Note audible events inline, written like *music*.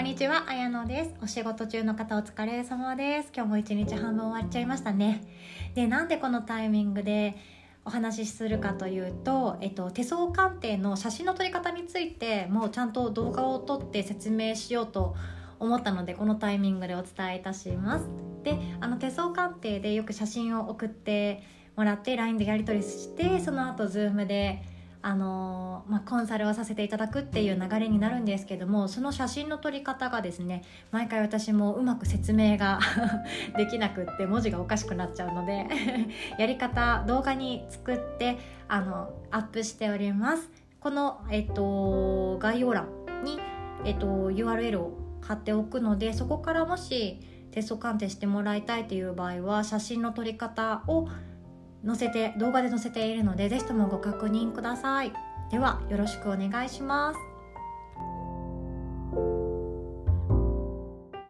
んにちは、あやのです。お仕事中の方お疲れ様です。今日も一日半分終わっちゃいましたね。で、なんでこのタイミングでお話しするかというと、えっと、手相鑑定の写真の撮り方についてもうちゃんと動画を撮って説明しようと思ったのでこのタイミングでお伝えいたしますであの手相鑑定でよく写真を送ってもらって LINE でやり取りしてその後 Zoom であのまあ、コンサルをさせていただくっていう流れになるんですけどもその写真の撮り方がですね毎回私もうまく説明が *laughs* できなくって文字がおかしくなっちゃうので *laughs* やり方動画に作ってあのアップしております。この、えっと、概要欄に、えっと、URL を貼っておくのでそこからもしテスト鑑定してもらいたいという場合は写真の撮り方を載せて動画で載せているので是非ともご確認ください。ではよろしくお願いします。